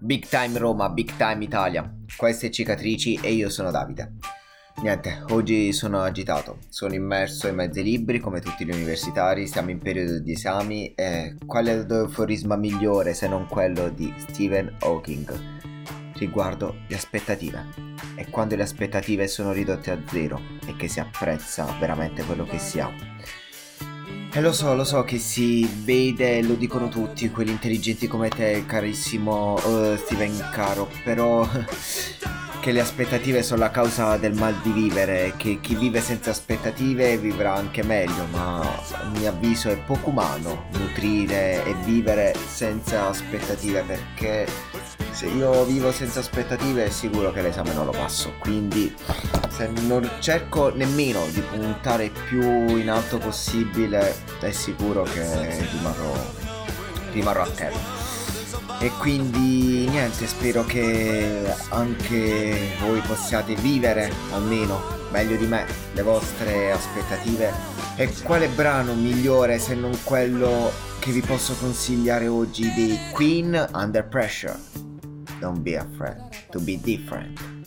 Big Time Roma, Big Time Italia. Queste Cicatrici e io sono Davide. Niente, oggi sono agitato, sono immerso in mezzi libri come tutti gli universitari, siamo in periodo di esami e qual è l'aforisma migliore se non quello di Stephen Hawking riguardo le aspettative? E quando le aspettative sono ridotte a zero e che si apprezza veramente quello che si ha. E lo so, lo so che si vede, lo dicono tutti, quelli intelligenti come te, carissimo uh, Steven Caro, però che le aspettative sono la causa del mal di vivere, che chi vive senza aspettative vivrà anche meglio, ma a mio avviso è poco umano nutrire e vivere senza aspettative perché se io vivo senza aspettative è sicuro che l'esame non lo passo, quindi se non cerco nemmeno di puntare più in alto possibile è sicuro che rimarrò, rimarrò a terra. E quindi niente, spero che anche voi possiate vivere almeno meglio di me le vostre aspettative. E quale brano migliore se non quello che vi posso consigliare oggi di Queen Under Pressure? Don't be afraid to be different.